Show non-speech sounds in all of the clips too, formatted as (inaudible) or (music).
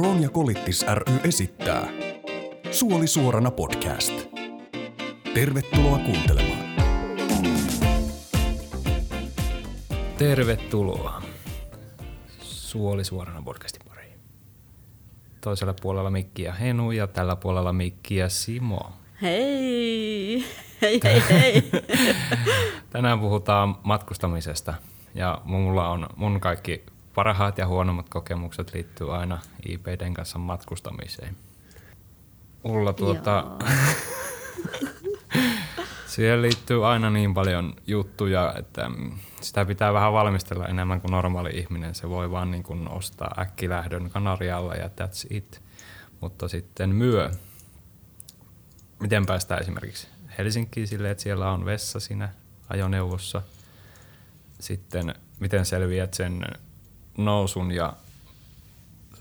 Kroon ja Kolittis ry esittää Suoli suorana podcast. Tervetuloa kuuntelemaan. Tervetuloa Suoli suorana podcastin pariin. Toisella puolella Mikki ja Henu ja tällä puolella Mikki ja Simo. Hei! Hei, hei, hei! (laughs) Tänään puhutaan matkustamisesta ja mulla on mun kaikki parhaat ja huonommat kokemukset liittyy aina IPDn kanssa matkustamiseen. Mulla tuota, (laughs) siihen liittyy aina niin paljon juttuja, että sitä pitää vähän valmistella enemmän kuin normaali ihminen. Se voi vaan niin kuin ostaa äkkilähdön Kanarialla ja that's it. Mutta sitten myö. Miten päästään esimerkiksi Helsinkiin silleen, että siellä on vessa siinä ajoneuvossa. Sitten miten selviät sen nousun ja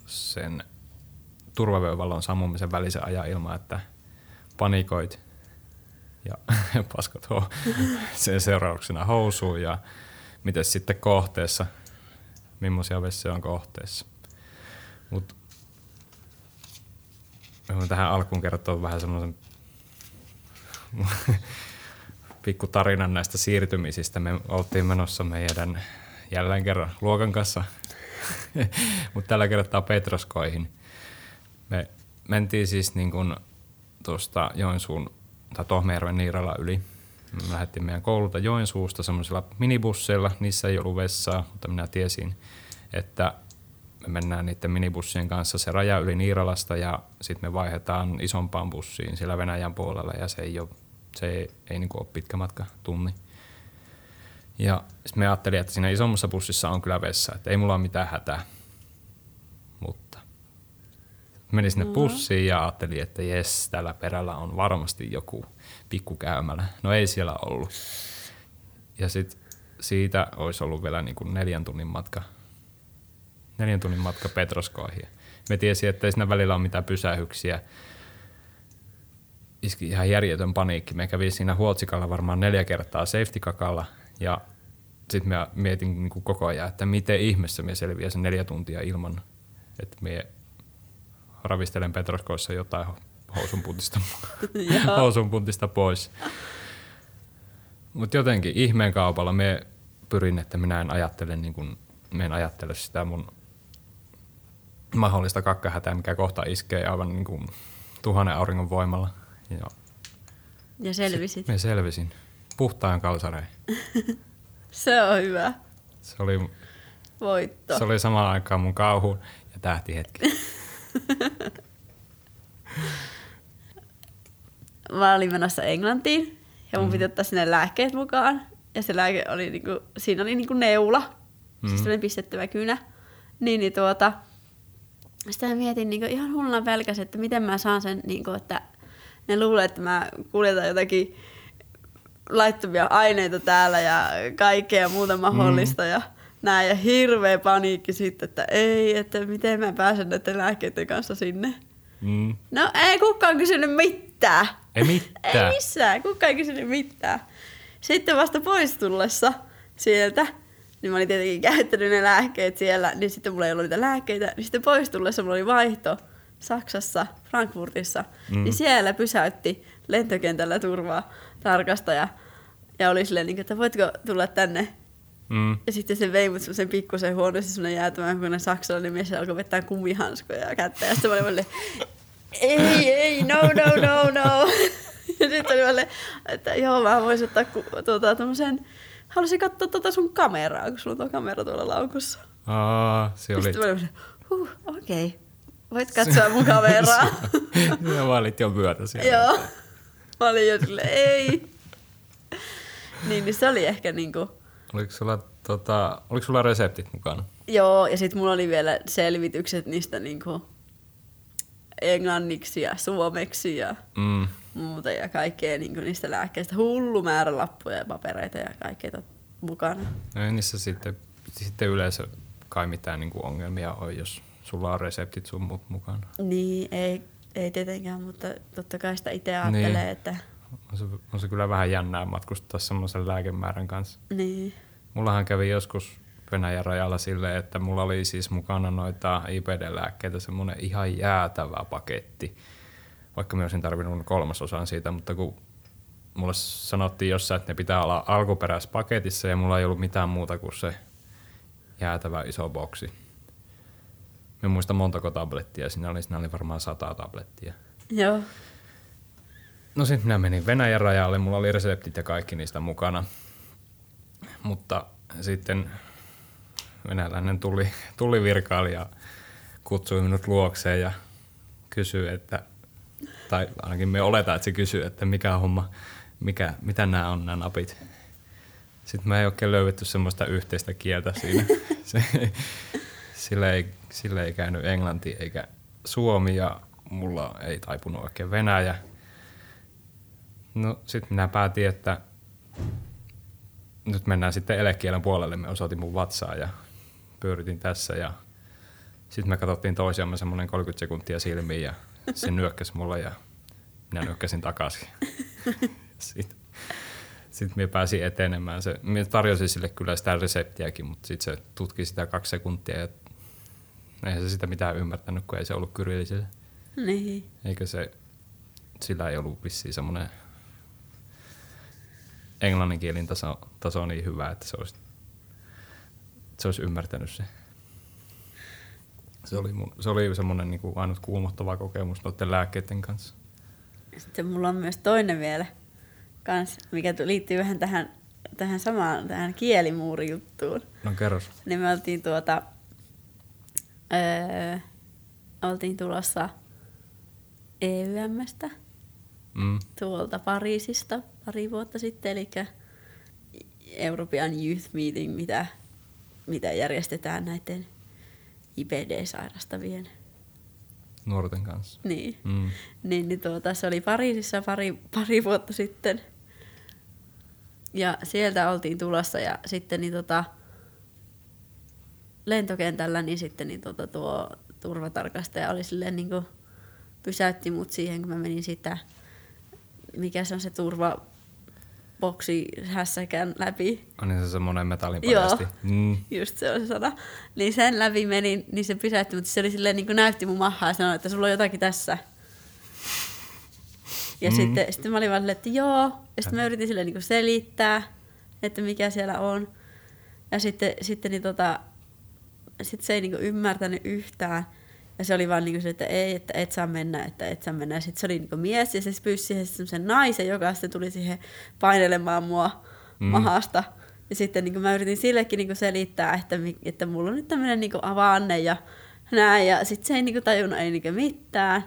sen turvavyövalon sammumisen välisen ajan ilman, että panikoit ja (laughs) paskot ho- (laughs) sen seurauksena housuun ja miten sitten kohteessa, millaisia vessoja on kohteessa. Mut mä tähän alkuun kertoa vähän semmoisen (laughs) pikku tarinan näistä siirtymisistä. Me oltiin menossa meidän jälleen kerran luokan kanssa, (laughs) mutta tällä kertaa Petroskoihin. Me mentiin siis niin kuin tuosta Joensuun tai Tohmejärven Niirala yli. Me lähdettiin meidän koululta Joensuusta semmoisilla minibusseilla. Niissä ei ollut vessaa, mutta minä tiesin, että me mennään niiden minibussien kanssa se raja yli Niiralasta ja sitten me vaihdetaan isompaan bussiin siellä Venäjän puolella ja se ei ole, se ei, ei niin ole pitkä matka, tunni. Ja sitten me ajattelin, että siinä isommassa bussissa on kyllä vessa, että ei mulla ole mitään hätää. Mutta menin sinne bussiin ja ajattelin, että jes, tällä perällä on varmasti joku pikkukäymälä. No ei siellä ollut. Ja sitten siitä olisi ollut vielä niin kuin neljän tunnin matka, neljän tunnin matka Petroskoihin. Me tiesin, että ei siinä välillä ole mitään pysähyksiä. Iski ihan järjetön paniikki. Me kävi siinä Huoltsikalla varmaan neljä kertaa safety kakalla ja sitten mä mietin niin kuin koko ajan, että miten ihmeessä me selviää sen neljä tuntia ilman, että me ravistelen Petroskoissa jotain housun puntista, (laughs) housun puntista pois. Mutta jotenkin ihmeen kaupalla me pyrin, että minä en ajattele, niin kuin, me en ajattele sitä mun mahdollista kakkahätää, mikä kohta iskee aivan niin kuin tuhannen auringon voimalla. Ja, Ja selvisit. me selvisin puhtaan kalsareen. (laughs) Se on hyvä. Se oli, Voitto. se oli samaan aikaan mun kauhu ja tähtihetki. (laughs) Mä olin menossa Englantiin ja mun Mm. piti ottaa sinne lääkkeet mukaan. Ja se lääke oli niinku, siinä oli niinku neula, mm. siis sellainen pistettävä kynä. Niin, niin tuota, sitä mä mietin niinku ihan hulluna pelkäs, että miten mä saan sen, niinku, että ne luulee, että mä kuljetan jotakin laittomia aineita täällä ja kaikkea muuta mahdollista. Mm. Ja näin, ja hirveä paniikki sitten, että ei, että miten mä pääsen näiden lääkkeiden kanssa sinne. Mm. No ei kukaan kysynyt mitään. Ei mitään. Ei missään, kukaan ei kysynyt mitään. Sitten vasta pois tullessa sieltä, niin mä olin tietenkin käyttänyt ne lääkkeet siellä, niin sitten mulla ei ollut niitä lääkkeitä, niin sitten pois tullessa mulla oli vaihto Saksassa, Frankfurtissa, mm. niin siellä pysäytti lentokentällä turvaa tarkastaja ja oli silleen, niin, että voitko tulla tänne Mm. ja sitten se vei mut semmoisen pikkusen huoneeseen semmoinen jäätävän kun saksalainen mies ja alkoi vetää kumihanskoja kättä. Ja sitten mä olin ei, ei, no, no, no, no. Ja sitten oli valle, että joo, mä voisin ottaa ku, tuota, tämmöisen, haluaisin katsoa tuota sun kameraa, kun sulla on tuo kamera tuolla laukussa. Aa, se Ja oli... sitten mä olin, huh, okei, okay. voit katsoa mun (laughs) kameraa. (laughs) Sinä valit jo vyötä siellä. joo. Mä olin jo silleen, ei. Niin, niin se oli ehkä niinku, Oliko sulla, tota, oliko sulla reseptit mukana? Joo, ja sitten mulla oli vielä selvitykset niistä niinku englanniksi ja suomeksi ja Mm. muuta ja kaikkea niinku niistä lääkkeistä. Hullu määrä lappuja ja papereita ja kaikkea mukana. No ei niissä sitten, sitten yleensä kai mitään niin kuin ongelmia ole, jos sulla on reseptit sun mukana. Niin, ei, ei tietenkään, mutta totta kai sitä itse ajattelee, Niin. että On se, on se kyllä vähän jännää matkustaa semmoisen lääkemäärän kanssa. niin. Mullahan kävi joskus Venäjän rajalla silleen, että mulla oli siis mukana noita IPD-lääkkeitä semmoinen ihan jäätävä paketti. Vaikka mä olisin tarvinnut kolmasosan siitä, mutta kun mulle sanottiin jossain, että ne pitää olla alkuperäispaketissa ja mulla ei ollut mitään muuta kuin se jäätävä iso boksi. Mä muista montako tablettia siinä oli, siinä oli varmaan sata tablettia. Joo. No sitten minä menin Venäjän rajalle, mulla oli reseptit ja kaikki niistä mukana. Mutta sitten venäläinen tuli, tuli virkailija kutsui minut luokseen ja kysyi, että, tai ainakin me oletaan, että se kysyy, että mikä homma, mikä, mitä nämä on nämä napit. Sitten me ei oikein löydetty semmoista yhteistä kieltä siinä. (laughs) Se, sille, ei, sille ei käynyt englanti eikä suomi ja mulla ei taipunut oikein venäjä. No sitten minä päätin, että nyt mennään sitten elekielen puolelle. Me osoitin mun vatsaa ja pyöritin tässä ja sitten me katsottiin toisiamme semmoinen 30 sekuntia silmiin ja se (laughs) nyökkäsi mulle ja minä nyökkäsin takaisin. Sitten (laughs) sit me pääsin etenemään. Se, minä tarjosin sille kyllä sitä reseptiäkin, mutta sitten se tutki sitä kaksi sekuntia ja eihän se sitä mitään ymmärtänyt, kun ei se ollut kyrillisellä. Niin. Eikö se, sillä ei ollut vissiin semmoinen englanninkielin taso, taso niin hyvä, että se olisi, se olisi ymmärtänyt se. Se oli, mun, se oli semmoinen niin kuin ainut kuumottava kokemus noiden lääkkeiden kanssa. Sitten mulla on myös toinen vielä, kans, mikä liittyy vähän tähän, tähän samaan tähän kielimuurijuttuun. No kerros. Niin me oltiin tuota, öö, oltiin tulossa EYMstä Mm. tuolta Pariisista pari vuotta sitten, eli European Youth Meeting, mitä, mitä järjestetään näiden IBD-sairastavien. Nuorten kanssa. Niin. Mm. Niin, niin tuota, se oli Pariisissa pari, pari vuotta sitten. Ja sieltä oltiin tulossa ja sitten niin tota, lentokentällä niin sitten niin tota, tuo turvatarkastaja oli silleen niin kuin, pysäytti mut siihen, kun mä menin sitä, mikä se on se turvaboksi hässäkän läpi. On niin se semmoinen metallin Joo. Mm. Just se on se sana. Niin sen läpi menin, niin se pysäytti, mutta se oli silleen niin kuin näytti mun mahaa ja sanoi, että sulla on jotakin tässä. Ja Mm. sitten, sitten mä olin vaan silleen, että joo. Ja sitten mä yritin silleen niin kuin selittää, että mikä siellä on. Ja sitten, sitten niin tota, sit se ei niin kuin ymmärtänyt yhtään. Ja se oli vaan niin kuin se, että ei, että et saa mennä, että et saa mennä. Ja sitten se oli niin kuin mies ja se pyysi siihen semmoisen naisen, joka sitten tuli siihen painelemaan mua Mm. mahasta. Ja sitten niin kuin mä yritin sillekin niin kuin selittää, että, että mulla on nyt tämmöinen niin avanne ja näin. Ja sitten se ei niin kuin tajunnut ei niin kuin mitään.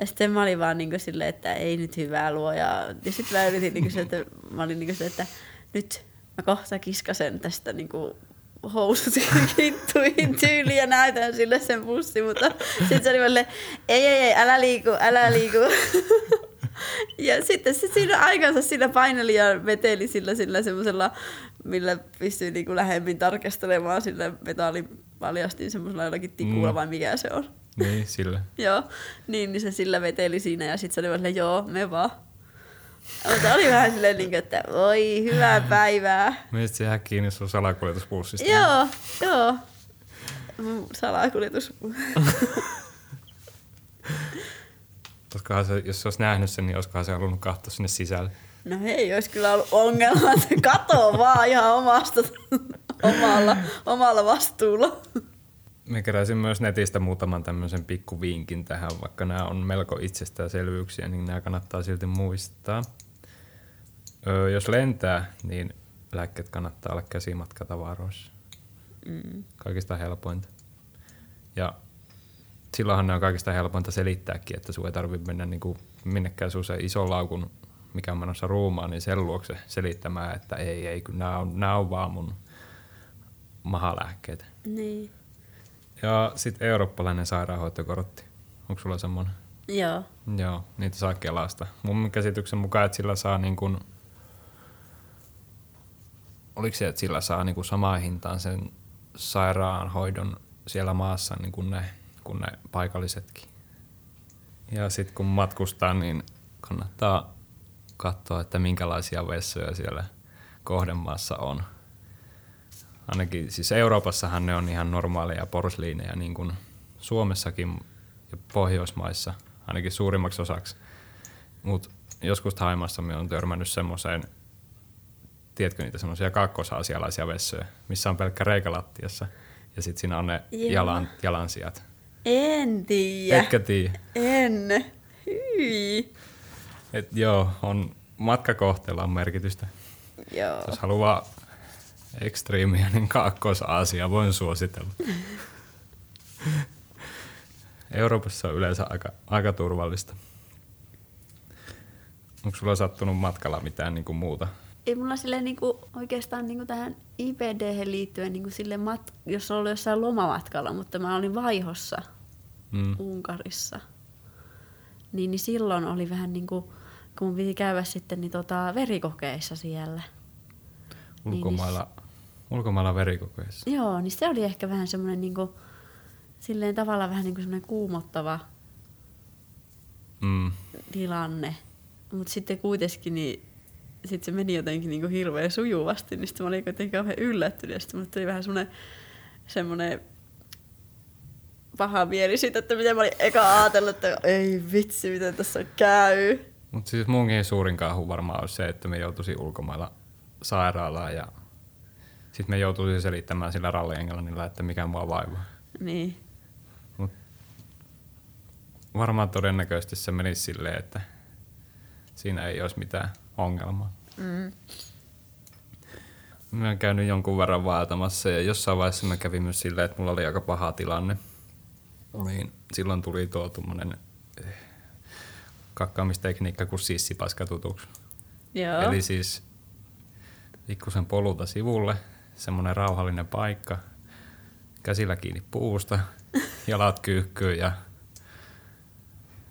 Ja sitten mä olin vaan niin kuin silleen, että ei nyt hyvää luo. Ja, ja sitten mä yritin niin kuin se, että mä olin niin kuin se, että nyt mä kohta kiskasen tästä niin kuin housut kinttuihin (laughs) tyyliin ja näytän sille sen pussi, mutta sitten se oli silleen, ei, ei, ei, älä liiku, älä liiku. (laughs) Ja sitten se siinä aikansa siinä paineli ja veteli sillä, sillä semmoisella, millä pystyy niinku lähemmin tarkastelemaan sillä metallipaljastin semmoisella jollakin tikulla Mm. vai mikä se on. Niin, sillä. (laughs) Joo, niin, niin se sillä veteli siinä ja sitten se oli vaan joo, me vaan. Mutta oli vähän silleen, niin kuin, että voi, hyvää päivää. Meistä se jää kiinni sun salakuljetuspussista. Joo, joo. Salakuljetus. (laughs) Olisikohan se, jos se olisi nähnyt sen, niin olisikohan se halunnut katsoa sinne sisälle. No ei olisi kyllä ollut ongelma, että katoo vaan ihan omasta, omalla, omalla vastuulla. Me keräsin myös netistä muutaman tämmöisen pikkuvinkin tähän, vaikka nämä on melko itsestäänselvyyksiä, niin nämä kannattaa silti muistaa. Öö, jos lentää, niin lääkkeet kannattaa olla käsimatkatavaroissa. Mm. Kaikista helpointa. Ja silloinhan ne on kaikista helpointa selittääkin, että sun ei tarvitse mennä niin kuin minnekään sun se ison laukun, mikä on menossa ruumaan, niin sen luokse selittämään, että ei, ei, kun nämä on, nämä on vaan mun mahalääkkeet. Niin. Ja sitten eurooppalainen sairaanhoitokortti. Onko sulla semmoinen? Joo. Joo, niitä saa Kelasta. Mun käsityksen mukaan, että sillä saa niin kuin, oliko se, että sillä saa niin kuin samaan hintaan sen sairaanhoidon siellä maassa niin kuin ne, kuin ne paikallisetkin. Ja sitten kun matkustaa, niin kannattaa katsoa, että minkälaisia vessoja siellä kohdemaassa on. Ainakin siis Euroopassahan ne on ihan normaaleja porsliineja, niin kuin Suomessakin ja Pohjoismaissa, ainakin suurimmaksi osaksi. Mutta joskus Haimassa me on törmännyt semmoiseen, tiedätkö niitä semmoisia kakkosasialaisia vessoja, missä on pelkkä reikä lattiassa ja sitten siinä on ne Joo. jalan, jalansijat. En tiedä. Etkä tiedä. En. Hyi. Et joo, on matkakohteella on merkitystä. Joo. Jos haluaa ekstriimiä, niin Kaakkois-Aasia voin suositella. Euroopassa on yleensä aika, aika turvallista. Onko sulla sattunut matkalla mitään niin kuin muuta? Ei mulla silleen niinku, oikeastaan niinku tähän IPD liittyen, niinku sille mat- jos on ollut jossain lomamatkalla, mutta mä olin vaihossa Mm. Unkarissa. Niin, niin silloin oli vähän niinku, kun mun piti käydä sitten niin tota, verikokeissa siellä. Ulkomailla, ulkomailla verikokeissa. Joo, niin se oli ehkä vähän semmoinen niinku, silleen tavallaan vähän niinku semmoinen kuumottava Mm. tilanne. Mutta sitten kuitenkin niin sit se meni jotenkin niinku hirveän sujuvasti, niin sitten mä olin jotenkin kauhean yllättynyt. Ja sitten tuli vähän semmoinen, semmoinen paha mieli siitä, että miten mä olin eka ajatellut, että ei vitsi, miten tässä käy. Mutta siis munkin suurin kauhu varmaan olisi se, että me joutuisin ulkomailla sairaalaan ja sitten me joutuisin selittämään sillä rallienglannilla, että mikä mua vaivaa. Niin. Varmaan todennäköisesti se menisi silleen, että siinä ei olisi mitään ongelmaa. Mm. Mä oon käynyt jonkun verran vaeltamassa ja jossain vaiheessa mä kävin myös silleen, että mulla oli aika paha tilanne. Niin silloin tuli tuo tuommoinen kakkaamistekniikka kuin sissipaska tutuksi. Joo. Eli siis pikkusen polulta sivulle, semmoinen rauhallinen paikka, käsillä kiinni puusta, (laughs) jalat kyykkyyn ja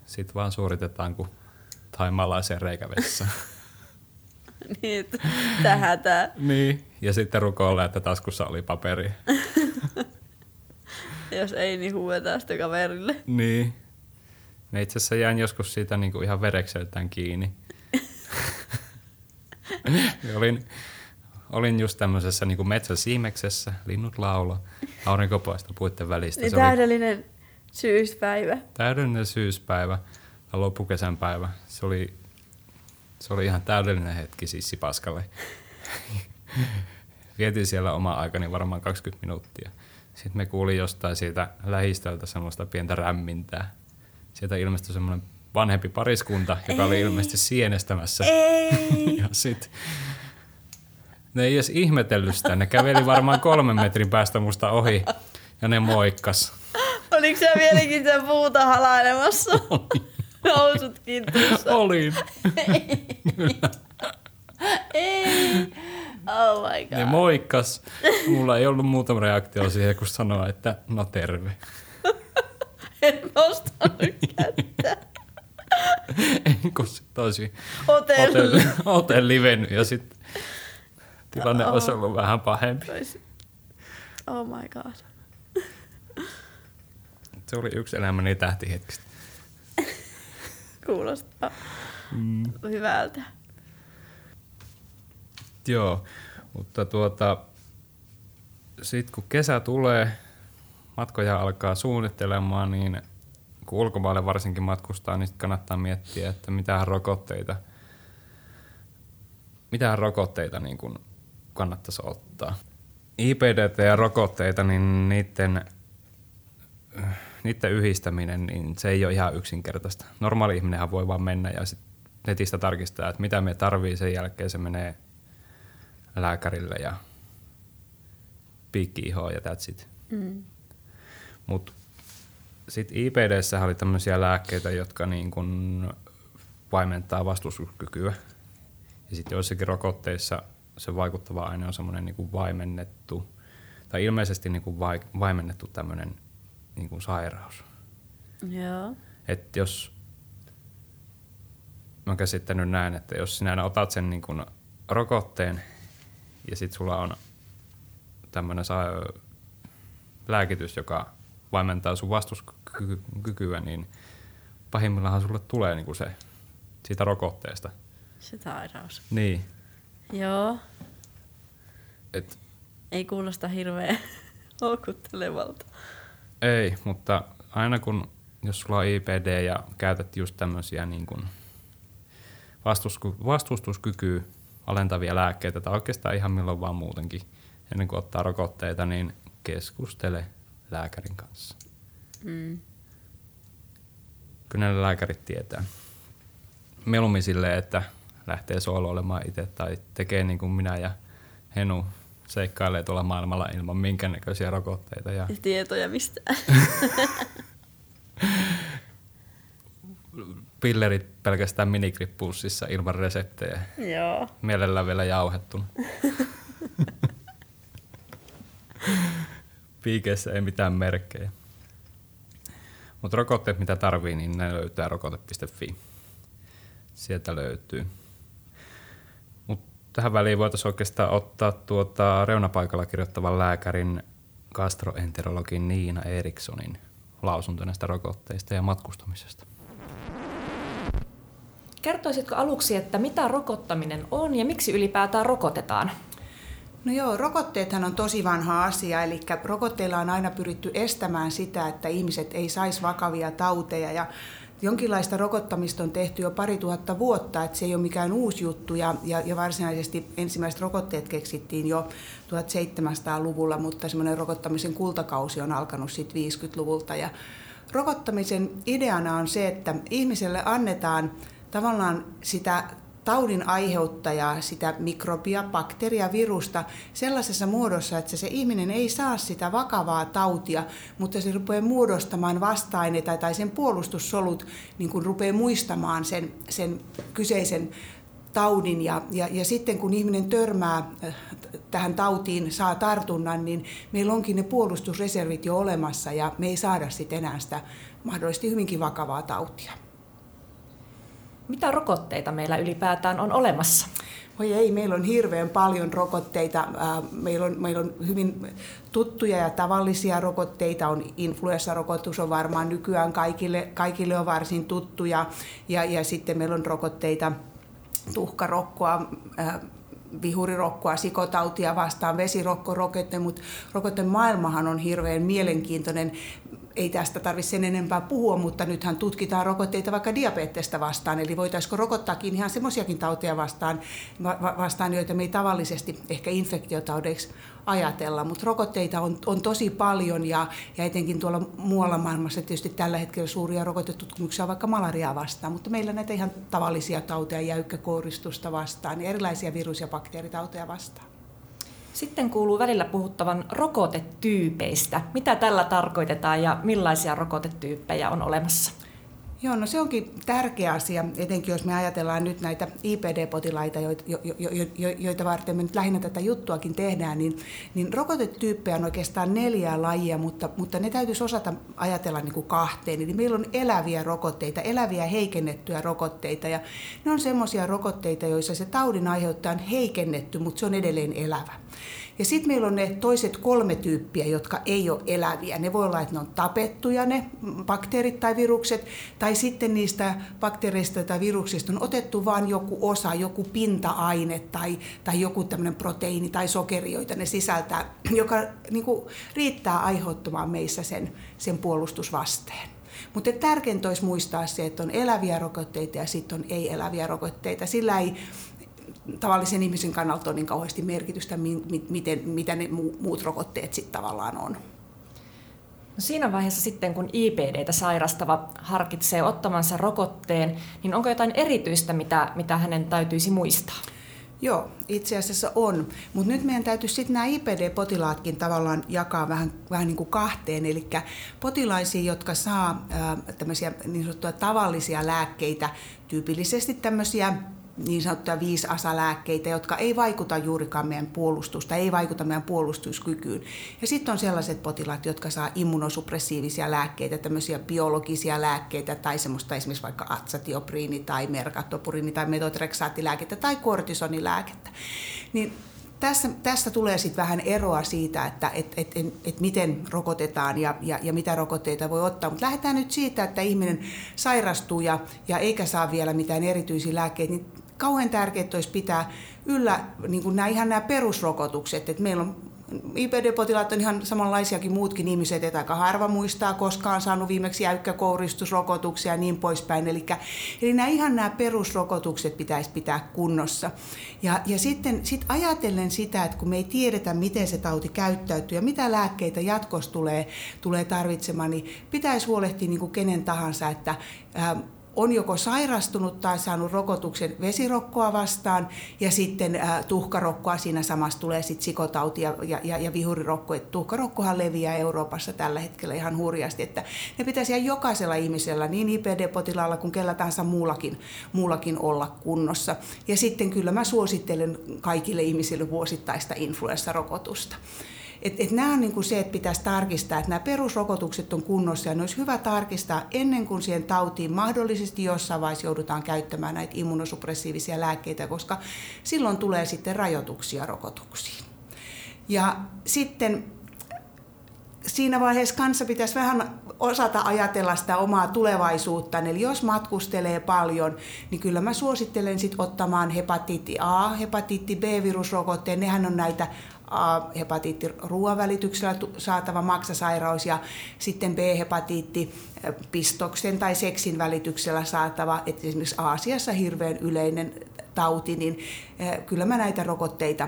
sitten vaan suoritetaan kuin taimalaisen reikävessä. (laughs) niin, että tähän tää. niin, ja sitten rukoilla, että taskussa oli paperi. (laughs) Jos ei, niin huudetaan sitä kaverille. niin. Me itse asiassa jäin joskus siitä niinku ihan verekseltään kiinni. olin, olin just tämmöisessä niinku metsäsiimeksessä, linnut laulo, aurinko paistoi puitten välistä. Niin Se oli täydellinen syyspäivä. täydellinen syyspäivä tai loppukesän päivä. Se oli, se oli ihan täydellinen hetki sissipaskalle. (laughs) Vietin siellä oma aikani varmaan 20 minuuttia. Sitten me kuulin jostain siitä lähistöltä semmoista pientä rämmintää. Sieltä ilmestyi semmoinen vanhempi pariskunta, joka oli ilmeisesti sienestämässä. Ei! (laughs) Ja sit ne ei edes ihmetellyt sitä. Ne käveli varmaan kolmen metrin päästä musta ohi ja ne moikkas. Oliko se vieläkin sitä puuta halailemassa? Housut kintuissa. Olin. Ei! Oh my god. Ne moikkas. Mulla ei ollut muuta reaktio siihen, kun sanoa, että no terve. En nostanut kättä. En kun sit olisi Hotelli. hotelli, hotelli vennyt ja sitten tilanne olisi ollut vähän pahempi. Olisi- Oh my god. Se oli yksi elämäni tähtihetkistä. Kuulostaa mm. hyvältä. Joo, mutta tuota, sitten kun kesä tulee, matkoja alkaa suunnittelemaan, niin kun ulkomaille varsinkin matkustaa, niin kannattaa miettiä, että mitä rokotteita, mitä rokotteita niin kun kannattaisi ottaa. IPDT ja rokotteita, niin niiden, niiden yhdistäminen, niin se ei ole ihan yksinkertaista. Normaali ihminenhän voi vaan mennä ja sit netistä tarkistaa, että mitä me tarvii, sen jälkeen se menee lääkärille ja piikki ihoon ja that's it. Mm. Mutta sitten IPDssä oli tämmöisiä lääkkeitä, jotka niin kun vaimentaa vastustuskykyä. Ja sitten joissakin rokotteissa se vaikuttava aine on semmoinen niin vaimennettu, tai ilmeisesti niin kuin vai, vaimennettu tämmöinen niin kuin sairaus. Joo. Että jos, mä käsittänyt näin, että jos sinä otat sen niin kuin rokotteen ja sit sulla on tämmöinen sa- lääkitys, joka vaimentaa sun vastustuskykyä, niin pahimmillaan sulle tulee niin kuin se siitä rokotteesta. Se sairaus. Niin, Joo. et Ei kuulosta hirveän (laughs) houkuttelevalta. Ei, mutta aina kun, jos sulla on IPD ja käytät just tämmöisiä niin kuin vastustuskykyä alentavia lääkkeitä tai oikeastaan ihan milloin vaan muutenkin, ennen kuin ottaa rokotteita, niin keskustele lääkärin kanssa. Mm. Kyllä ne lääkärit tietää. Mieluummin silleen, että lähtee sooloilemaan itse tai tekee niin kuin minä ja Henu seikkailee tuolla maailmalla ilman minkäännäköisiä rokotteita. Ja, ja tietoja mistä. (laughs) Pillerit pelkästään minigrippuussissa ilman reseptejä. Joo. Mielellään vielä jauhettuna. (laughs) Piikeissä ei mitään merkkejä. Mutta rokotteet, mitä tarvii, niin ne löytää rokote.fi. Sieltä löytyy. Tähän väliin voitaisiin oikeastaan ottaa tuota reunapaikalla kirjoittavan lääkärin gastroenterologin Niina Erikssonin lausunto näistä rokotteista ja matkustamisesta. Kertoisitko aluksi, että mitä rokottaminen on ja miksi ylipäätään rokotetaan? No joo, rokotteethan on tosi vanha asia, eli rokotteilla on aina pyritty estämään sitä, että ihmiset ei saisi vakavia tauteja ja jonkinlaista rokottamista on tehty jo pari tuhatta vuotta, että se ei ole mikään uusi juttu ja, ja, ja varsinaisesti ensimmäiset rokotteet keksittiin jo 1700-luvulla, mutta semmoinen rokottamisen kultakausi on alkanut sitten 50-luvulta ja rokottamisen ideana on se, että ihmiselle annetaan tavallaan sitä taudin aiheuttajaa, sitä mikrobia, bakteria, virusta sellaisessa muodossa, että se ihminen ei saa sitä vakavaa tautia, mutta se rupeaa muodostamaan vasta-aineita tai sen puolustussolut niin kuin rupeaa muistamaan sen, sen kyseisen taudin ja, ja, ja sitten kun ihminen törmää äh, tähän tautiin, saa tartunnan, niin meillä onkin ne puolustusreservit jo olemassa ja me ei saada sitten enää sitä mahdollisesti hyvinkin vakavaa tautia. Mitä rokotteita meillä ylipäätään on olemassa? Oi ei, meillä on hirveän paljon rokotteita. Meillä on, meillä on hyvin tuttuja ja tavallisia rokotteita. On influenssarokotus on varmaan nykyään kaikille, kaikille on varsin tuttuja. Ja, ja sitten meillä on rokotteita tuhkarokkoa, vihurirokkoa, sikotautia vastaan, vesirokkorokote, mutta rokotemaailmahan on hirveän mielenkiintoinen ei tästä tarvitse sen enempää puhua, mutta nythän tutkitaan rokotteita vaikka diabetesta vastaan, eli voitaisiko rokottaakin ihan semmoisiakin tauteja vastaan, vastaan, joita me ei tavallisesti ehkä infektiotaudeiksi ajatella, mutta rokotteita on, on tosi paljon ja, ja etenkin tuolla muualla maailmassa tietysti tällä hetkellä suuria rokotetutkimuksia vaikka malariaa vastaan, mutta meillä näitä ihan tavallisia tauteja, jäykkäkouristusta vastaan ja erilaisia virus- ja bakteeritauteja vastaan. Sitten kuuluu välillä puhuttavan rokotetyypeistä. Mitä tällä tarkoitetaan ja millaisia rokotetyyppejä on olemassa? Joo, no se onkin tärkeä asia, etenkin jos me ajatellaan nyt näitä IPD-potilaita, joita, jo, jo, jo, joita varten me nyt lähinnä tätä juttuakin tehdään, niin, niin rokotetyyppejä on oikeastaan neljää lajia, mutta, mutta ne täytyisi osata ajatella niin kuin kahteen. Eli meillä on eläviä rokotteita, eläviä heikennettyjä rokotteita, ja ne on semmoisia rokotteita, joissa se taudin aiheuttaja on heikennetty, mutta se on edelleen elävä. Ja sitten meillä on ne toiset kolme tyyppiä, jotka ei ole eläviä. Ne voi olla, että ne on tapettuja ne bakteerit tai virukset, tai sitten niistä bakteereista tai viruksista on otettu vain joku osa, joku pinta-aine tai, tai joku tämmöinen proteiini tai sokeri, joita ne sisältää, (clears throat) joka niin kuin, riittää aiheuttamaan meissä sen, sen puolustusvasteen. Mutta tärkeintä olisi muistaa se, että on eläviä rokotteita ja sitten on ei-eläviä rokotteita. Sillä ei tavallisen ihmisen kannalta on niin kauheasti merkitystä, miten, mitä ne muut rokotteet sitten tavallaan on. No siinä vaiheessa sitten, kun IPDtä sairastava harkitsee ottamansa rokotteen, niin onko jotain erityistä, mitä, mitä hänen täytyisi muistaa? Joo, itse asiassa on. Mutta nyt meidän täytyy sitten nämä IPD-potilaatkin tavallaan jakaa vähän, vähän niin kuin kahteen. Eli potilaisiin, jotka saa ää, tämmöisiä niin sanottuja tavallisia lääkkeitä, tyypillisesti tämmöisiä niin sanottuja viisasalääkkeitä, jotka ei vaikuta juurikaan meidän puolustusta, ei vaikuta meidän puolustuskykyyn. Ja sitten on sellaiset potilaat, jotka saa immunosuppressiivisia lääkkeitä, tämmöisiä biologisia lääkkeitä tai semmoista esimerkiksi vaikka atsatiopriini tai merkatopuriini tai metotreksaattilääkettä tai kortisonilääkettä. Niin tässä, tässä tulee sitten vähän eroa siitä, että et, et, et, et miten rokotetaan ja, ja, ja mitä rokotteita voi ottaa. Mutta lähdetään nyt siitä, että ihminen sairastuu ja, ja eikä saa vielä mitään erityisiä lääkkeitä, niin kauhean tärkeää olisi pitää yllä niin kuin nämä, ihan nämä perusrokotukset. että meillä on IPD-potilaat on ihan samanlaisiakin muutkin ihmiset, että aika harva muistaa koskaan saanut viimeksi jäykkäkouristusrokotuksia ja niin poispäin. Eli, eli nämä ihan nämä perusrokotukset pitäisi pitää kunnossa. Ja, ja sitten sit ajatellen sitä, että kun me ei tiedetä, miten se tauti käyttäytyy ja mitä lääkkeitä jatkossa tulee, tulee tarvitsemaan, niin pitäisi huolehtia niin kuin kenen tahansa, että ää, on joko sairastunut tai saanut rokotuksen vesirokkoa vastaan ja sitten äh, tuhkarokkoa siinä samassa tulee sitten sikotauti ja, ja, ja, vihurirokko. Et tuhkarokkohan leviää Euroopassa tällä hetkellä ihan hurjasti, että ne pitäisi ihan jokaisella ihmisellä, niin IPD-potilaalla kuin kellä tahansa muullakin, muullakin olla kunnossa. Ja sitten kyllä mä suosittelen kaikille ihmisille vuosittaista influenssarokotusta. Et, et nämä on niinku se, että pitäisi tarkistaa, että nämä perusrokotukset on kunnossa ja ne olisi hyvä tarkistaa ennen kuin siihen tautiin mahdollisesti jossain vaiheessa joudutaan käyttämään näitä immunosuppressiivisia lääkkeitä, koska silloin tulee sitten rajoituksia rokotuksiin. Ja sitten siinä vaiheessa kanssa pitäisi vähän osata ajatella sitä omaa tulevaisuutta. Eli jos matkustelee paljon, niin kyllä mä suosittelen sit ottamaan hepatiitti A, hepatiitti B-virusrokotteen. Nehän on näitä A-hepatiitti ruoanvälityksellä saatava maksasairaus ja sitten B-hepatiitti pistoksen tai seksin välityksellä saatava, että esimerkiksi Aasiassa hirveän yleinen tauti, niin kyllä mä näitä rokotteita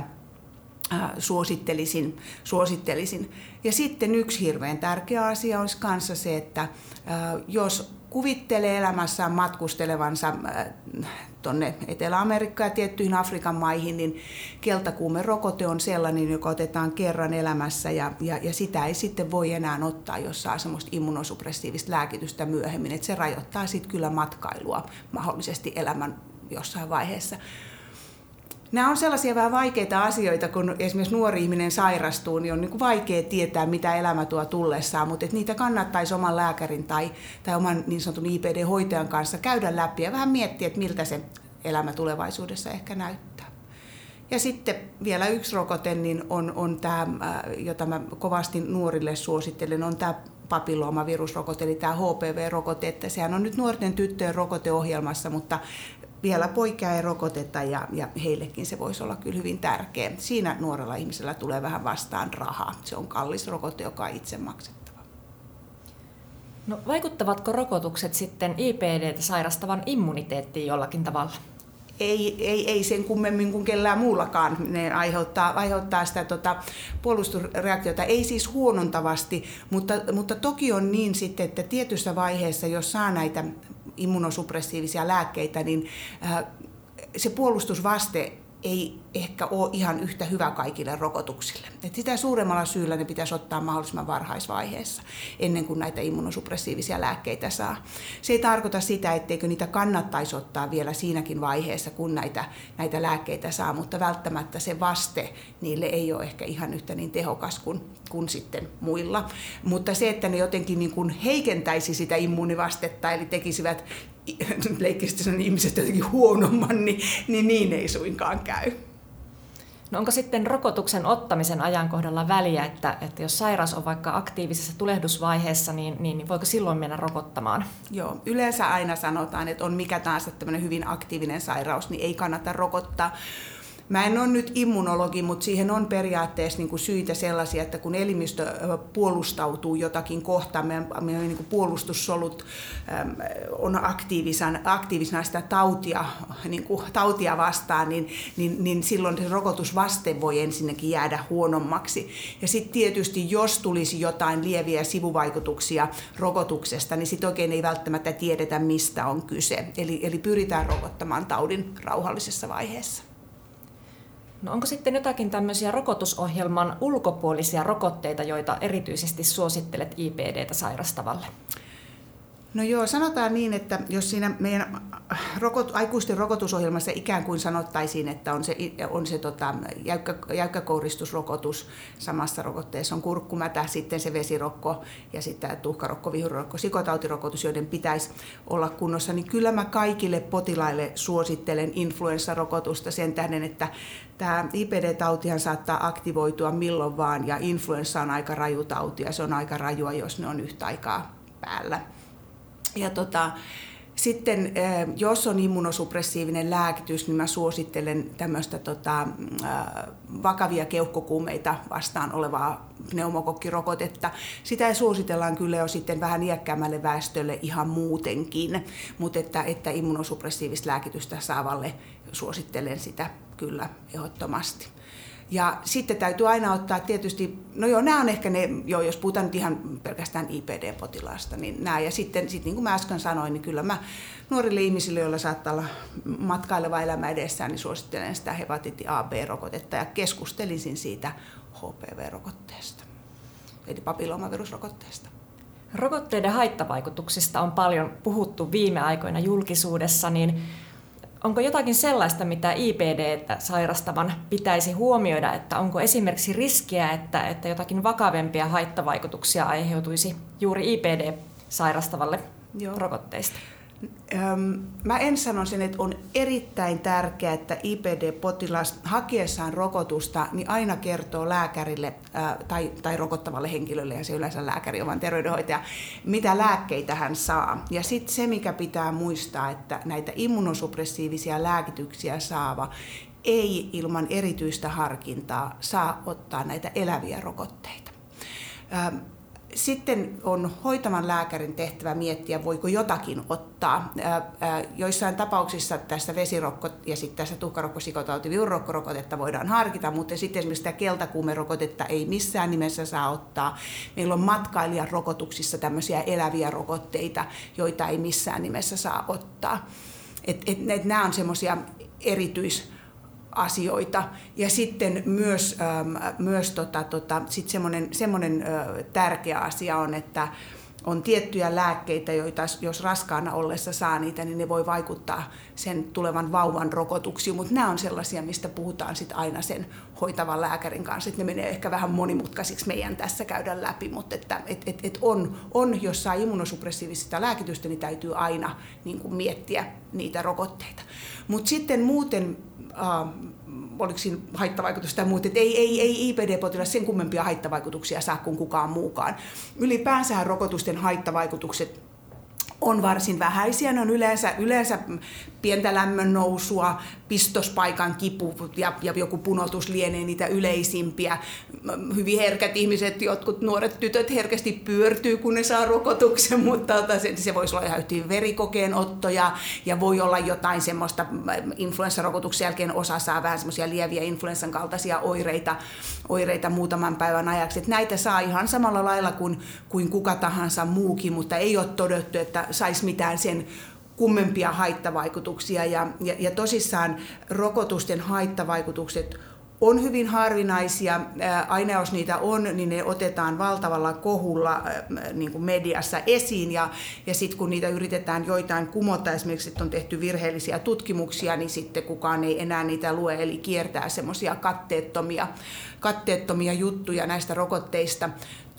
suosittelisin, suosittelisin. Ja sitten yksi hirveän tärkeä asia olisi kanssa se, että jos kuvittelee elämässään matkustelevansa tuonne Etelä-Amerikkaan ja tiettyihin Afrikan maihin, niin keltakuumerokote on sellainen, joka otetaan kerran elämässä ja, ja, ja sitä ei sitten voi enää ottaa, jos saa semmoista immunosuppressiivista lääkitystä myöhemmin. että se rajoittaa sitten kyllä matkailua mahdollisesti elämän jossain vaiheessa. Nämä on sellaisia vähän vaikeita asioita, kun esimerkiksi nuori ihminen sairastuu, niin on niin kuin vaikea tietää, mitä elämä tuo tullessaan, mutta että niitä kannattaisi oman lääkärin tai, tai oman niin sanotun IPD-hoitajan kanssa käydä läpi ja vähän miettiä, että miltä se elämä tulevaisuudessa ehkä näyttää. Ja sitten vielä yksi rokote niin on, on tämä, jota mä kovasti nuorille suosittelen, on tämä papilloomavirusrokote, eli tämä HPV-rokote, että sehän on nyt nuorten tyttöjen rokoteohjelmassa, mutta vielä poikia ei rokoteta ja, ja heillekin se voisi olla kyllä hyvin tärkeä. Siinä nuorella ihmisellä tulee vähän vastaan rahaa. Se on kallis rokote, joka on itse maksettava. No, vaikuttavatko rokotukset sitten IPD sairastavan immuniteettiin jollakin tavalla? ei, ei, ei sen kummemmin kuin kellään muullakaan. Ne aiheuttaa, aiheuttaa sitä tota, puolustusreaktiota, ei siis huonontavasti, mutta, mutta toki on niin sitten, että tietyssä vaiheessa, jos saa näitä immunosuppressiivisia lääkkeitä, niin äh, se puolustusvaste ei ehkä ole ihan yhtä hyvä kaikille rokotuksille. Et sitä suuremmalla syyllä ne pitäisi ottaa mahdollisimman varhaisvaiheessa, ennen kuin näitä immunosuppressiivisia lääkkeitä saa. Se ei tarkoita sitä, etteikö niitä kannattaisi ottaa vielä siinäkin vaiheessa, kun näitä, näitä lääkkeitä saa, mutta välttämättä se vaste niille ei ole ehkä ihan yhtä niin tehokas kuin, kuin sitten muilla. Mutta se, että ne jotenkin niin kuin heikentäisi sitä immuunivastetta, eli tekisivät (laughs) leikkisesti sanon ihmiset jotenkin huonomman, niin, niin niin ei suinkaan käy. No onko sitten rokotuksen ottamisen ajankohdalla väliä, että, että jos sairas on vaikka aktiivisessa tulehdusvaiheessa, niin, niin, niin voiko silloin mennä rokottamaan? Joo, yleensä aina sanotaan, että on mikä tahansa tämmöinen hyvin aktiivinen sairaus, niin ei kannata rokottaa. Mä en ole nyt immunologi, mutta siihen on periaatteessa niin kuin syitä sellaisia, että kun elimistö puolustautuu jotakin kohtaan, meidän, meidän niin kuin puolustussolut äm, on aktiivisena, aktiivisena sitä tautia, niin kuin, tautia vastaan, niin, niin, niin silloin se rokotusvaste voi ensinnäkin jäädä huonommaksi. Ja sitten tietysti, jos tulisi jotain lieviä sivuvaikutuksia rokotuksesta, niin sitten oikein ei välttämättä tiedetä, mistä on kyse. Eli, eli pyritään rokottamaan taudin rauhallisessa vaiheessa. No onko sitten jotakin tämmöisiä rokotusohjelman ulkopuolisia rokotteita, joita erityisesti suosittelet IPDtä sairastavalle? No joo, sanotaan niin, että jos siinä meidän rokot, aikuisten rokotusohjelmassa ikään kuin sanottaisiin, että on se, on se tota, jäykkä, jäykkäkouristusrokotus, samassa rokotteessa on kurkkumätä, sitten se vesirokko ja sitten tuhkarokko, vihurokko, sikotautirokotus, joiden pitäisi olla kunnossa, niin kyllä mä kaikille potilaille suosittelen influenssarokotusta sen tähden, että tämä IPD-tautihan saattaa aktivoitua milloin vaan ja influenssa on aika raju tauti ja se on aika rajua, jos ne on yhtä aikaa päällä. Ja tota, Sitten jos on immunosuppressiivinen lääkitys, niin mä suosittelen tämmöistä tota, vakavia keuhkokuumeita vastaan olevaa pneumokokkirokotetta. Sitä suositellaan kyllä jo sitten vähän iäkkäämmälle väestölle ihan muutenkin, mutta että, että immunosuppressiivista lääkitystä saavalle suosittelen sitä kyllä ehdottomasti. Ja sitten täytyy aina ottaa tietysti, no joo, nämä on ehkä ne, joo, jos puhutaan nyt ihan pelkästään IPD-potilaasta, niin nämä. Ja sitten, sitten niin kuin mä äsken sanoin, niin kyllä mä nuorille ihmisille, joilla saattaa olla matkaileva elämä edessään, niin suosittelen sitä hepatiitti A, B-rokotetta ja keskustelisin siitä HPV-rokotteesta, eli papillomavirusrokotteesta. Rokotteiden haittavaikutuksista on paljon puhuttu viime aikoina julkisuudessa, niin Onko jotakin sellaista, mitä IPD sairastavan pitäisi huomioida, että onko esimerkiksi riskiä, että, että jotakin vakavempia haittavaikutuksia aiheutuisi juuri IPD-sairastavalle Joo. rokotteista? Mä en sano sen, että on erittäin tärkeää, että IPD-potilas hakiessaan rokotusta niin aina kertoo lääkärille tai, tai rokottavalle henkilölle, ja se yleensä lääkäri on vaan terveydenhoitaja, mitä lääkkeitä hän saa. Ja sitten se, mikä pitää muistaa, että näitä immunosuppressiivisia lääkityksiä saava ei ilman erityistä harkintaa saa ottaa näitä eläviä rokotteita sitten on hoitavan lääkärin tehtävä miettiä, voiko jotakin ottaa. Joissain tapauksissa tästä vesirokko ja sitten tästä tuhkarokkosikotauti voidaan harkita, mutta sitten esimerkiksi sitä keltakuumerokotetta ei missään nimessä saa ottaa. Meillä on matkailijan rokotuksissa tämmöisiä eläviä rokotteita, joita ei missään nimessä saa ottaa. Et, et, et nämä on semmoisia erityis asioita. Ja sitten myös, ähm, myös tota, tota, sit semmoinen, semmoinen tärkeä asia on, että on tiettyjä lääkkeitä, joita jos raskaana ollessa saa niitä, niin ne voi vaikuttaa sen tulevan vauvan rokotuksiin, mutta nämä on sellaisia, mistä puhutaan sit aina sen hoitavan lääkärin kanssa, että ne menee ehkä vähän monimutkaisiksi meidän tässä käydä läpi, mutta että et, et, et on, on, jos saa immunosuppressiivista lääkitystä, niin täytyy aina niin miettiä niitä rokotteita. Mutta sitten muuten äh, oliko siinä haittavaikutusta tai muuta, että ei, ei, ei IPD-potilas sen kummempia haittavaikutuksia saa kuin kukaan muukaan. Ylipäänsä rokotusten haittavaikutukset on varsin vähäisiä. Ne on yleensä, yleensä pientä lämmön nousua, pistospaikan kipu ja, ja joku punotus lienee niitä yleisimpiä. Hyvin herkät ihmiset, jotkut nuoret tytöt herkästi pyörtyy, kun ne saa rokotuksen, mutta tota, se, se voisi olla ihan verikokeen ottoja ja voi olla jotain semmoista, influenssarokotuksen jälkeen osa saa vähän semmoisia lieviä influenssan kaltaisia oireita, oireita muutaman päivän ajaksi. Et näitä saa ihan samalla lailla kuin, kuin kuka tahansa muukin, mutta ei ole todettu, että saisi mitään sen kummempia haittavaikutuksia. Ja, ja, ja tosissaan rokotusten haittavaikutukset on hyvin harvinaisia. Aina jos niitä on, niin ne otetaan valtavalla kohulla niin kuin mediassa esiin. Ja, ja sitten kun niitä yritetään joitain kumota, esimerkiksi että on tehty virheellisiä tutkimuksia, niin sitten kukaan ei enää niitä lue, eli kiertää semmoisia katteettomia, katteettomia juttuja näistä rokotteista.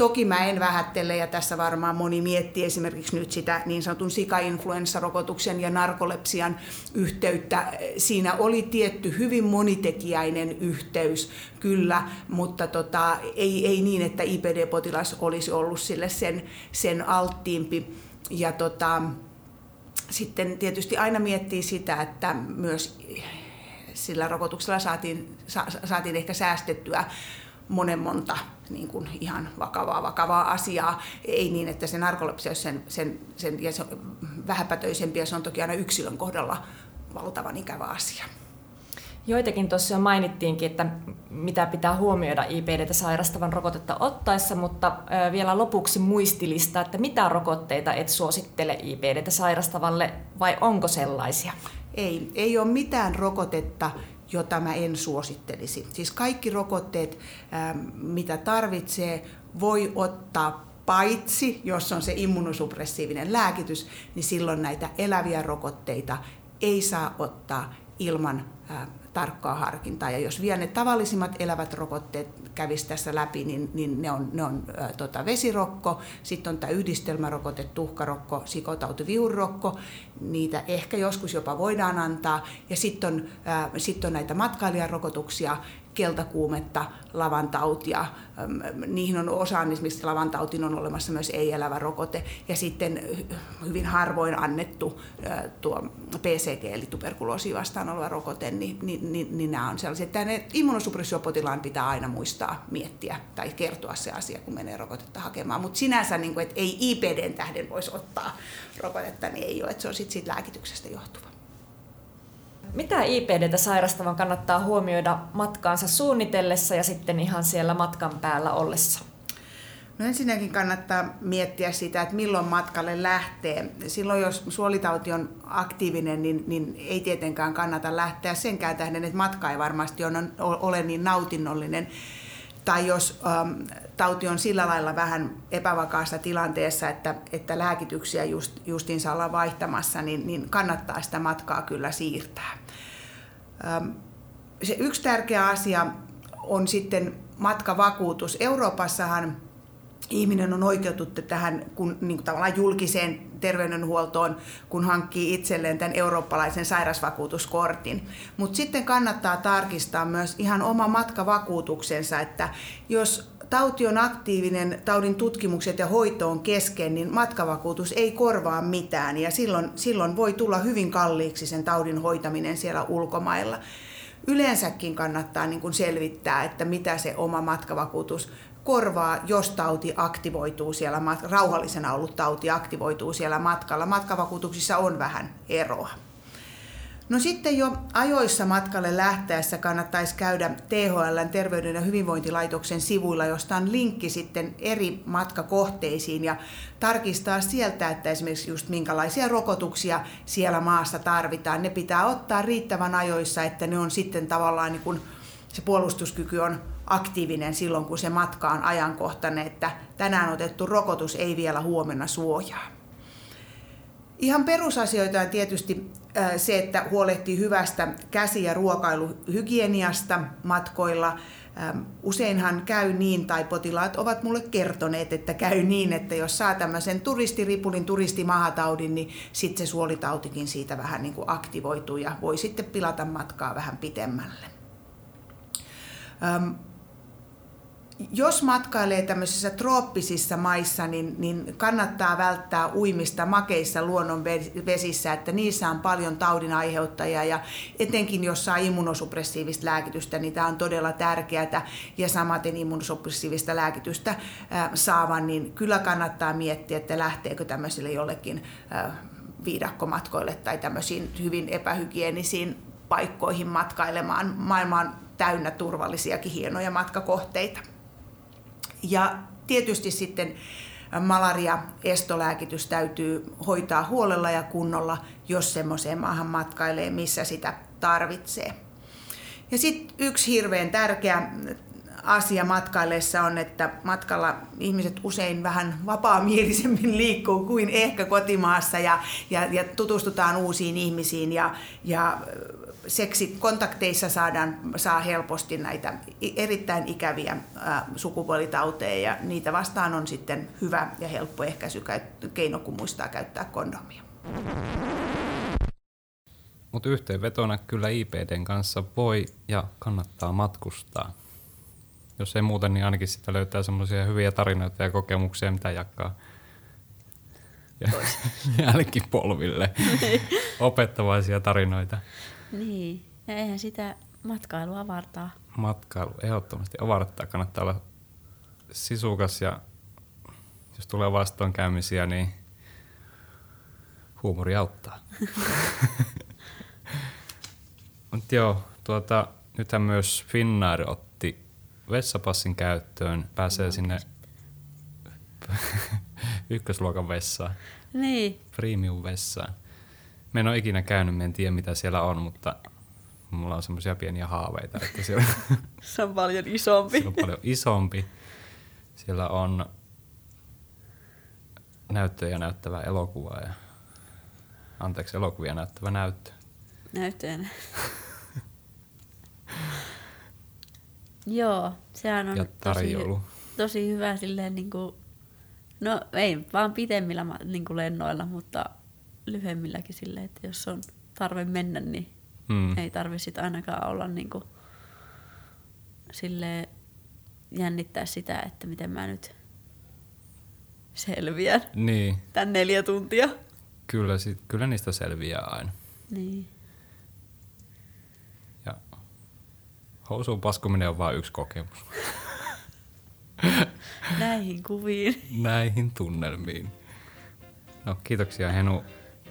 Toki mä en vähättele, ja tässä varmaan moni miettii esimerkiksi nyt sitä niin sanotun sika-influenssarokotuksen ja narkolepsian yhteyttä. Siinä oli tietty hyvin monitekijäinen yhteys, kyllä, mutta tota, ei, ei niin, että IPD-potilas olisi ollut sille sen, sen alttiimpi. Ja tota, sitten tietysti aina miettii sitä, että myös sillä rokotuksella saatiin, sa, saatiin ehkä säästettyä monen monta niin kuin ihan vakavaa, vakavaa asiaa. Ei niin, että se narkolepsia sen, sen, sen, ja se on vähäpätöisempi ja se on toki aina yksilön kohdalla valtavan ikävä asia. Joitakin tuossa jo mainittiinkin, että mitä pitää huomioida IPDtä sairastavan rokotetta ottaessa, mutta vielä lopuksi muistilista, että mitä rokotteita et suosittele IPDtä sairastavalle vai onko sellaisia? Ei, ei ole mitään rokotetta, jota mä en suosittelisi. Siis kaikki rokotteet, ähm, mitä tarvitsee, voi ottaa paitsi, jos on se immunosuppressiivinen lääkitys, niin silloin näitä eläviä rokotteita ei saa ottaa ilman äh, tarkkaa harkintaa. Ja jos vielä ne tavallisimmat elävät rokotteet kävisi tässä läpi, niin, niin ne on, ne on ä, tota, vesirokko, sitten on tämä yhdistelmärokote, tuhkarokko, sikotauti, viurrokko, niitä ehkä joskus jopa voidaan antaa, ja sitten on, sit on näitä matkailijarokotuksia, keltakuumetta, lavantautia. Niihin on osaan esimerkiksi lavantautin on olemassa myös ei-elävä rokote ja sitten hyvin harvoin annettu tuo PCG eli tuberkuloosi vastaan oleva rokote, niin, niin, niin, niin nämä on sellaisia, että immunosuppressiopotilaan pitää aina muistaa miettiä tai kertoa se asia, kun menee rokotetta hakemaan. Mutta sinänsä, niin kuin, että ei IPDn tähden voisi ottaa rokotetta, niin ei ole, että se on sitten siitä lääkityksestä johtuva. Mitä IPDtä sairastavan kannattaa huomioida matkaansa suunnitellessa ja sitten ihan siellä matkan päällä ollessa? No ensinnäkin kannattaa miettiä sitä, että milloin matkalle lähtee. Silloin jos suolitauti on aktiivinen, niin, niin ei tietenkään kannata lähteä senkään tähden, että matka ei varmasti ole niin nautinnollinen. Tai jos ähm, tauti on sillä lailla vähän epävakaassa tilanteessa, että, että lääkityksiä just, justiinsa ollaan vaihtamassa, niin, niin kannattaa sitä matkaa kyllä siirtää. Ähm, se yksi tärkeä asia on sitten matkavakuutus. Euroopassahan ihminen on oikeutettu tähän kun, niin kuin tavallaan julkiseen terveydenhuoltoon, kun hankkii itselleen tämän eurooppalaisen sairausvakuutuskortin. Mutta sitten kannattaa tarkistaa myös ihan oma matkavakuutuksensa, että jos tauti on aktiivinen, taudin tutkimukset ja hoito on kesken, niin matkavakuutus ei korvaa mitään ja silloin, silloin voi tulla hyvin kalliiksi sen taudin hoitaminen siellä ulkomailla. Yleensäkin kannattaa niin kuin selvittää, että mitä se oma matkavakuutus korvaa, jos tauti aktivoituu siellä, rauhallisena ollut tauti aktivoituu siellä matkalla. Matkavakuutuksissa on vähän eroa. No sitten jo ajoissa matkalle lähteessä kannattaisi käydä THL Terveyden ja hyvinvointilaitoksen sivuilla, josta on linkki sitten eri matkakohteisiin ja tarkistaa sieltä, että esimerkiksi just minkälaisia rokotuksia siellä maassa tarvitaan. Ne pitää ottaa riittävän ajoissa, että ne on sitten tavallaan niin kuin se puolustuskyky on aktiivinen silloin, kun se matka on ajankohtainen, että tänään otettu rokotus ei vielä huomenna suojaa. Ihan perusasioita on tietysti se, että huolehtii hyvästä käsi- ja ruokailuhygieniasta matkoilla. Useinhan käy niin, tai potilaat ovat mulle kertoneet, että käy niin, että jos saa tämmöisen turistiripulin, turistimahataudin, niin sitten se suolitautikin siitä vähän niin kuin aktivoituu ja voi sitten pilata matkaa vähän pitemmälle jos matkailee tämmöisissä trooppisissa maissa, niin, niin kannattaa välttää uimista makeissa luonnonvesissä, että niissä on paljon taudin aiheuttajia ja etenkin jos saa immunosuppressiivista lääkitystä, niin tämä on todella tärkeää ja samaten immunosuppressiivista lääkitystä saavan, niin kyllä kannattaa miettiä, että lähteekö tämmöisille jollekin viidakkomatkoille tai tämmöisiin hyvin epähygienisiin paikkoihin matkailemaan. Maailma on täynnä turvallisiakin hienoja matkakohteita. Ja tietysti sitten malaria-estolääkitys täytyy hoitaa huolella ja kunnolla, jos semmoiseen maahan matkailee, missä sitä tarvitsee. Ja sitten yksi hirveän tärkeä asia matkaillessa on, että matkalla ihmiset usein vähän vapaamielisemmin liikkuu kuin ehkä kotimaassa ja, ja, ja tutustutaan uusiin ihmisiin ja, ja seksikontakteissa saadaan, saa helposti näitä erittäin ikäviä sukupuolitauteja ja niitä vastaan on sitten hyvä ja helppo ehkäisykeino, kun muistaa käyttää kondomia. Mutta yhteenvetona kyllä IPDn kanssa voi ja kannattaa matkustaa. Jos ei muuta, niin ainakin sitä löytää semmoisia hyviä tarinoita ja kokemuksia, mitä jakaa (laughs) jälkipolville. (laughs) Opettavaisia tarinoita. Niin, ja eihän sitä matkailu avartaa. Matkailu ehdottomasti avartaa. Kannattaa olla sisukas ja jos tulee vastoinkäymisiä, niin huumori auttaa. (laughs) Mutta joo, tuota, nythän myös Finnair otti vessapassin käyttöön. Pääsee no, sinne (laughs) ykkösluokan vessaan. Niin. Premium vessaan. Me en ole ikinä käynyt, me en tiedä mitä siellä on, mutta mulla on semmoisia pieniä haaveita. Että siellä, se on paljon isompi. se on paljon isompi. Siellä on näyttöjä näyttävä elokuva ja anteeksi, elokuvia näyttävä näyttö. Näyttöjä. (laughs) Joo, sehän on ja tosi, tosi hyvä silleen niin kuin, no ei vaan pitemmillä niin kuin lennoilla, mutta lyhyemmilläkin silleen, että jos on tarve mennä, niin hmm. ei tarvi sit ainakaan olla niinku sille jännittää sitä, että miten mä nyt selviän Niin, tän neljä tuntia. kyllä, sit, kyllä niistä selviää aina. Niin. Ja housuun paskuminen on vain yksi kokemus. (laughs) Näihin kuviin. Näihin tunnelmiin. No kiitoksia Henu.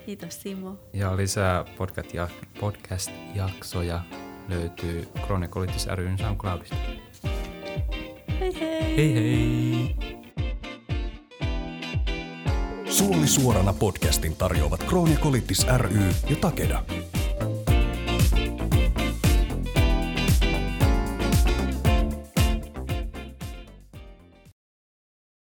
Kiitos Simo. Ja lisää podcast- podcast-jaksoja löytyy Chronicolitis ryn SoundCloudista. Hei hei! Hei hei! Suoli suorana podcastin tarjoavat Kroonia Kolittis ry ja Takeda.